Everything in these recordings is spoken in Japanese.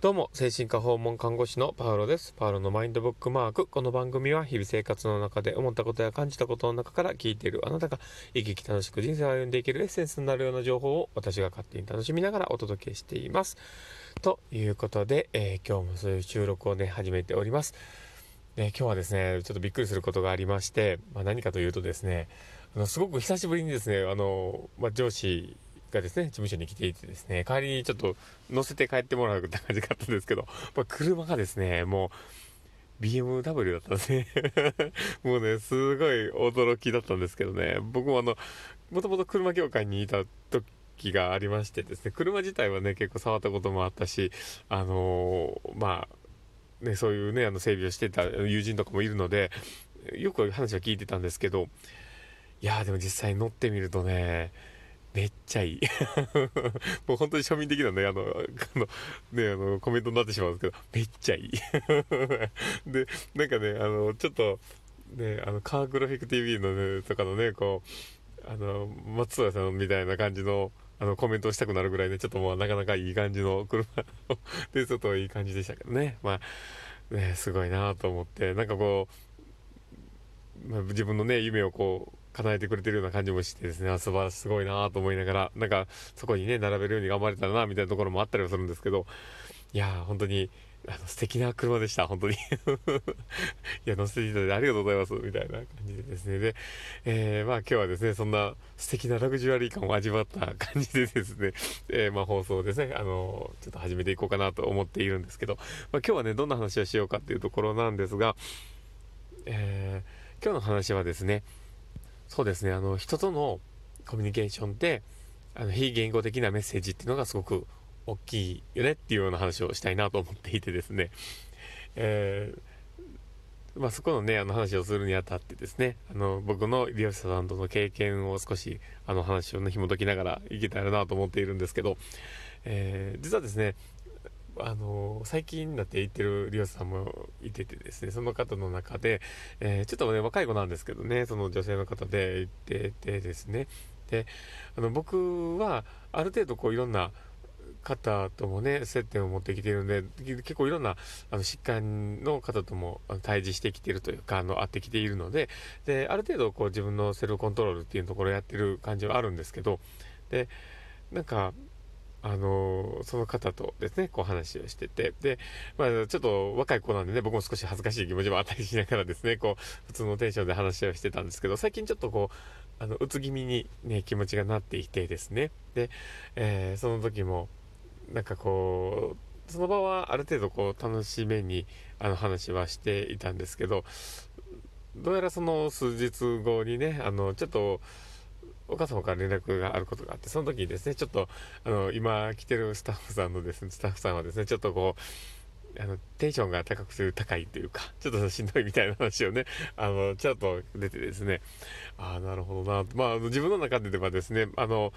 どうも、精神科訪問看護師のパウロです。パウロのマインドブックマーク。この番組は日々生活の中で思ったことや感じたことの中から聞いているあなたが生き生き楽しく人生を歩んでいけるエッセンスになるような情報を私が勝手に楽しみながらお届けしています。ということで、えー、今日もそういう収録をね、始めております。で今日はですね、ちょっとびっくりすることがありまして、まあ、何かというとですね、あのすごく久しぶりにですね、あの、まあ、上司がですね、事務所に来ていてですね、帰りにちょっと乗せて帰ってもらうって感じだったんですけど、まあ、車がですね、もう、BMW だったんですね。もうね、すごい驚きだったんですけどね、僕もあの、もともと車業界にいた時がありましてですね、車自体はね、結構触ったこともあったし、あのー、まあ、ね、そういうね、あの整備をしてた友人とかもいるので、よく話は聞いてたんですけど、いやでも実際乗ってみるとね、めっちゃいい。もう本当に庶民的なね、あの、あの、ね、あの、コメントになってしまうんですけど、めっちゃいい。で、なんかね、あの、ちょっと、ね、あの、カーグラフィック TV のね、とかのね、こう、あの、松浦さんみたいな感じの、あの、コメントをしたくなるぐらいね、ちょっともうなかなかいい感じの車 で、ちょっといい感じでしたけどね。まあ、ね、すごいなと思って、なんかこう、まあ、自分のね、夢をこう、叶えてくれてるような感じもしてですね、素晴らしい、すごいなと思いながら、なんか、そこにね、並べるように頑張れたらな、みたいなところもあったりはするんですけど、いやー、本当に、あの、素敵な車でした、本当に いや、乗せていただいてありがとうございます、みたいな感じでですね。で、えー、まあ今日はですね、そんな素敵なラグジュアリー感を味わった感じでですね、えー、まあ放送ですね、あの、ちょっと始めていこうかなと思っているんですけど、まあ今日はね、どんな話をしようかっていうところなんですが、えー、今日の話はですね、そうですね、あの、人とのコミュニケーションで、あの、非言語的なメッセージっていうのがすごく大きいよねっていうような話をしたいなと思っていてですね、えー、まあ、そこのね、あの話をするにあたってですね、あの、僕の利用者さんとの経験を少し、あの話をね、紐解きながらいけたらなと思っているんですけど、えー、実はですね、あの最近になって行ってる利用者さんもいててですね、その方の中で、えー、ちょっとね、若い子なんですけどね、その女性の方で行っててですね、で、あの、僕は、ある程度こういろんな方ともね、接点を持ってきているんで、結構いろんなあの疾患の方とも対峙してきているというか、あの、会ってきているので、で、ある程度こう自分のセルフコントロールっていうところをやってる感じはあるんですけど、で、なんか、あのその方とですね、こう話をしてて、で、まあ、ちょっと若い子なんでね、僕も少し恥ずかしい気持ちもあったりしながらですね、こう、普通のテンションで話をしてたんですけど、最近ちょっとこう、あの、うつ気味にね、気持ちがなっていてですね、で、えー、その時も、なんかこう、その場はある程度こう、楽しめに、あの話はしていたんですけど、どうやらその数日後にね、あの、ちょっと、お母様から連絡があることがあって、その時にですね、ちょっと、あの、今来てるスタッフさんのですね、スタッフさんはですね、ちょっとこう、あの、テンションが高くて高いというか、ちょっとしんどいみたいな話をね、あの、ちょっと出てですね、ああ、なるほどな、まあ、自分の中でではですね、あの、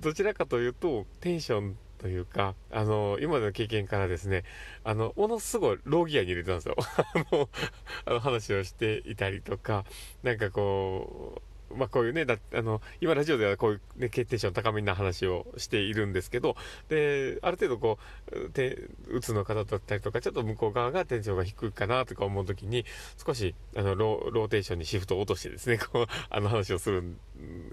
どちらかというと、テンションというか、あの、今の経験からですね、あの、ものすごいローギアに入れてたんですよ。あの、あの話をしていたりとか、なんかこう、まあこういうね、だあの、今ラジオではこういうね、テンション高めな話をしているんですけど、で、ある程度こう、て、うつの方だったりとか、ちょっと向こう側がテンションが低いかなとか思うときに、少し、あのロ、ローテーションにシフトを落としてですね、こう、あの話をするん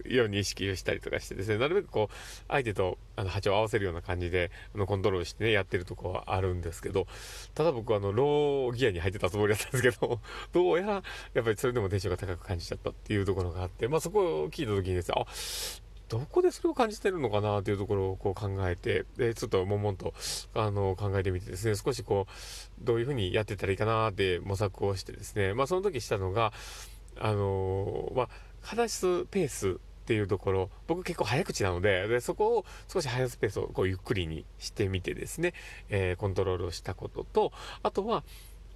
ように意識をしたりとかしてですね、なるべくこう、相手と、あの、波長を合わせるような感じで、あの、コントロールしてね、やってるとこはあるんですけど、ただ僕あの、ローギアに入ってたつもりだったんですけど、どうやら、やっぱりそれでもテンションが高く感じちゃったっていうところがあって、まあそこを聞いた時にですね、あ、どこでそれを感じてるのかなというところをこう考えて、で、ちょっと悶々と、あの、考えてみてですね、少しこう、どういうふうにやってたらいいかなって模索をしてですね、まあその時したのが、あのまあ、話すペースっていうところ、僕結構早口なので、で、そこを少し早スペースをこうゆっくりにしてみてですね、えー、コントロールをしたことと、あとは、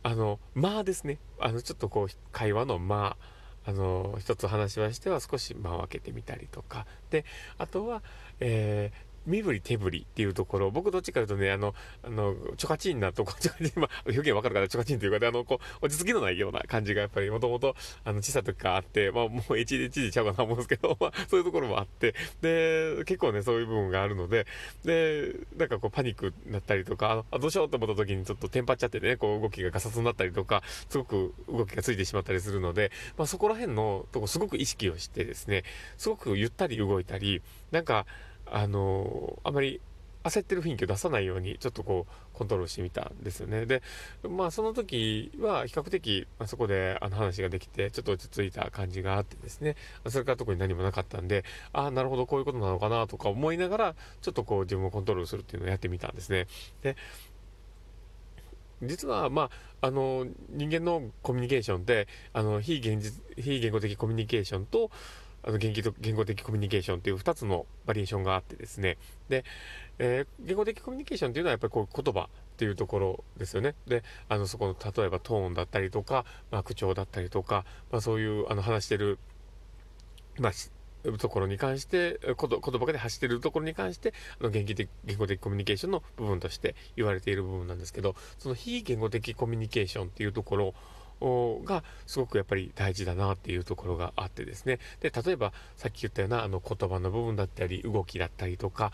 あの、間ですね。あの、ちょっとこう、会話の間、あの、一つ話はしては少し間を空けてみたりとか。で、あとは、えー、身振り手振りっていうところ、僕どっちかというとね、あの、あの、チョカチンなとこ、チョカチン、まあ、表現わかるからチョカチンというかで、あの、こう、落ち着きのないような感じがやっぱりもともと、あの、小さい時かあって、まあ、もう HD ちゃうかなと思うんですけど、まあ、そういうところもあって、で、結構ね、そういう部分があるので、で、なんかこう、パニックになったりとか、あどうしようと思った時にちょっとテンパっちゃってね、こう、動きがガサツになったりとか、すごく動きがついてしまったりするので、まあ、そこら辺のとこすごく意識をしてですね、すごくゆったり動いたり、なんか、あのあまり焦ってる雰囲気を出さないようにちょっとこうコントロールしてみたんですよね。でまあその時は比較的、あ、そこであの話ができてちょっと落ち着いた感じがあってですね。それから特に何もなかったんでああなるほどこういうことなのかなとか思いながらちょっとこう自分をコントロールするっていうのをやってみたんですね。で実は、まあ、あの人間のコミュニケーションってあの非現実非言語的コミュニケーションとあの言言語的コミュニケーションっていう2つのバリエーションがあってですね。で、えー、言語的コミュニケーションっていうのはやっぱりこう言葉っていうところですよね。であのそこの例えばトーンだったりとか、まあ、口調だったりとか、まあ、そういうあの話してる、まあ、ところに関して言葉で発してるところに関してあの言語的言語的コミュニケーションの部分として言われている部分なんですけどその非言語的コミュニケーションっていうところがすごくやっぱり大事だなっていうところがあってですね。で例えばさっき言ったようなあの言葉の部分だったり動きだったりとか、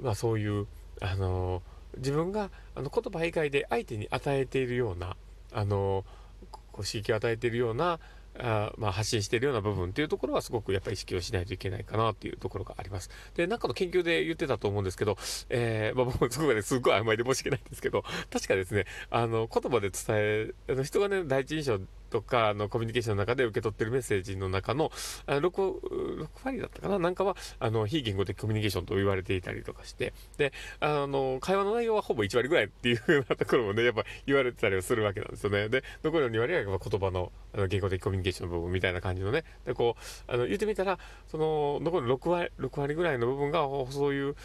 まあ、そういうあの自分があの言葉以外で相手に与えているようなあのこう刺激を与えているようなあまあ、発信しているような部分っていうところはすごくやっぱり意識をしないといけないかなっていうところがあります。で、なんかの研究で言ってたと思うんですけど、えー、まあ僕もそこまですごい曖昧で申し訳ないんですけど、確かですね、あの、言葉で伝え、あの人がね、第一印象とか、の、コミュニケーションの中で受け取ってるメッセージの中の、あ 6, 6割だったかな？なんかは、あの、非言語的コミュニケーションと言われていたりとかして、で、あの、会話の内容はほぼ1割ぐらいっていうようなところもね、やっぱ言われてたりはするわけなんですよね。で、残りの2割はやっぱ言葉の、あの、言語的コミュニケーションの部分みたいな感じのね、で、こう、あの、言ってみたら、その、残り6割、6割ぐらいの部分が、そういう、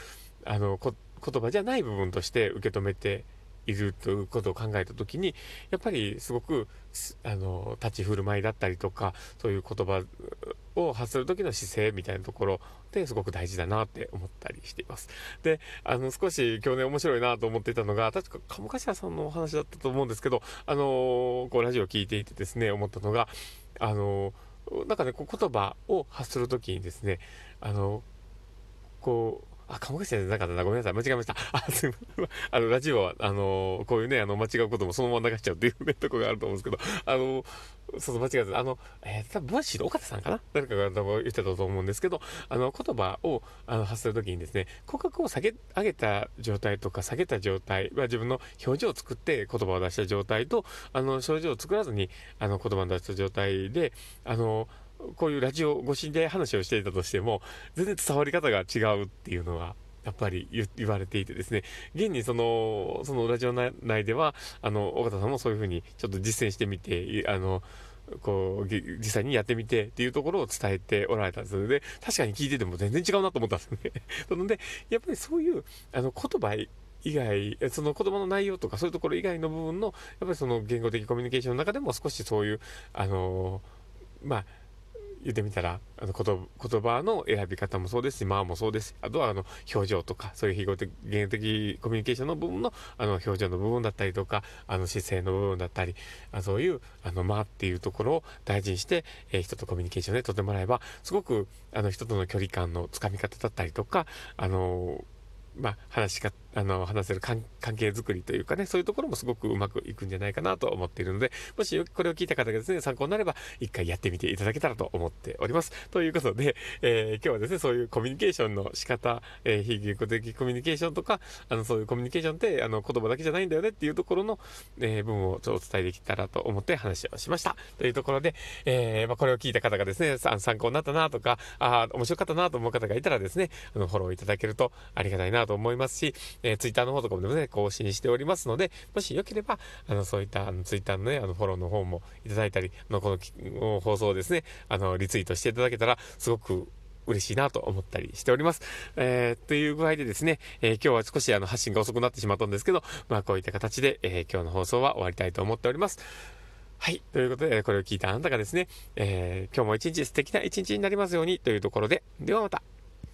あの、言葉じゃない部分として受け止めているということを考えた時にやっぱりすごくあの立ち振る舞いだったりとかそういう言葉を発する時の姿勢みたいなところですごく大事だなって思ったりしています。で、あの少し今日ね面白いなと思っていたのが確か鴨頭さんのお話だったと思うんですけどあのこうラジオを聞いていてですね思ったのがあのなんかねこう言葉を発する時にですねあのこうあ、看護師じゃなかったな。ごめんなさい。間違えました。あ、すみません。あの、ラジオは、あのこういうね、あの、間違うこともそのまま流しちゃうっていうね、とこがあると思うんですけど、あのそうそう、間違えた。あの、えー、多分、 Voicy の岡田さんかな？誰かが多分言ってたと思うんですけど、あの、言葉をあの発するときにですね、口角を下げ、上げた状態とか下げた状態は自分の表情を作って言葉を出した状態と、あの、表情を作らずに、あの、言葉を出した状態で、あの、こういうラジオ越しで話をしていたとしても、全然伝わり方が違うっていうのは、やっぱり言われていてですね、現にその、そのラジオ内では、あの、岡田さんもそういうふうにちょっと実践してみて、あの、こう、実際にやってみてっていうところを伝えておられたんですので、確かに聞いてても全然違うなと思ったんですよね。なので、やっぱりそういう、あの、言葉以外、その言葉の内容とかそういうところ以外の部分の、やっぱりその言語的コミュニケーションの中でも少しそういう、あのまあ、言ってみたら、あの言葉の選び方もそうですし、まあもそうですし、あとはあの表情とか、そういう非語的、言語的コミュニケーションの部分のあの表情の部分だったりとか、あの姿勢の部分だったり、あそういうあの間っていうところを大事にして、えー、人とコミュニケーションで取ってもらえば、すごくあの人との距離感のつかみ方だったりとか、あのまあ、話しか、あの、話せる関係づくりというかね、そういうところもすごくうまくいくんじゃないかなと思っているので、もしこれを聞いた方がですね、参考になれば、一回やってみていただけたらと思っております。ということで、えー、今日はですね、そういうコミュニケーションの仕方、えー、非言語的コミュニケーションとか、あの、そういうコミュニケーションって、あの、言葉だけじゃないんだよねっていうところの、えー、文をちょっとお伝えできたらと思って話をしました。というところで、えー、まあ、これを聞いた方がですね、参考になったなとか、ああ面白かったなと思う方がいたらですね、あの、フォローいただけるとありがたいなと思いますし、えー、ツイッターの方とかもね、更新しておりますので、もしよければ、あの、そういったあのツイッターのね、あの、フォローの方もいただいたり、あの、この放送をですね、あの、リツイートしていただけたら、すごく嬉しいなと思ったりしております。えー、という具合でですね、えー、今日は少しあの発信が遅くなってしまったんですけど、まあこういった形で、えー、今日の放送は終わりたいと思っております。はい。ということで、これを聞いたあなたがですね、えー、今日も一日素敵な一日になりますようにというところで、ではまた。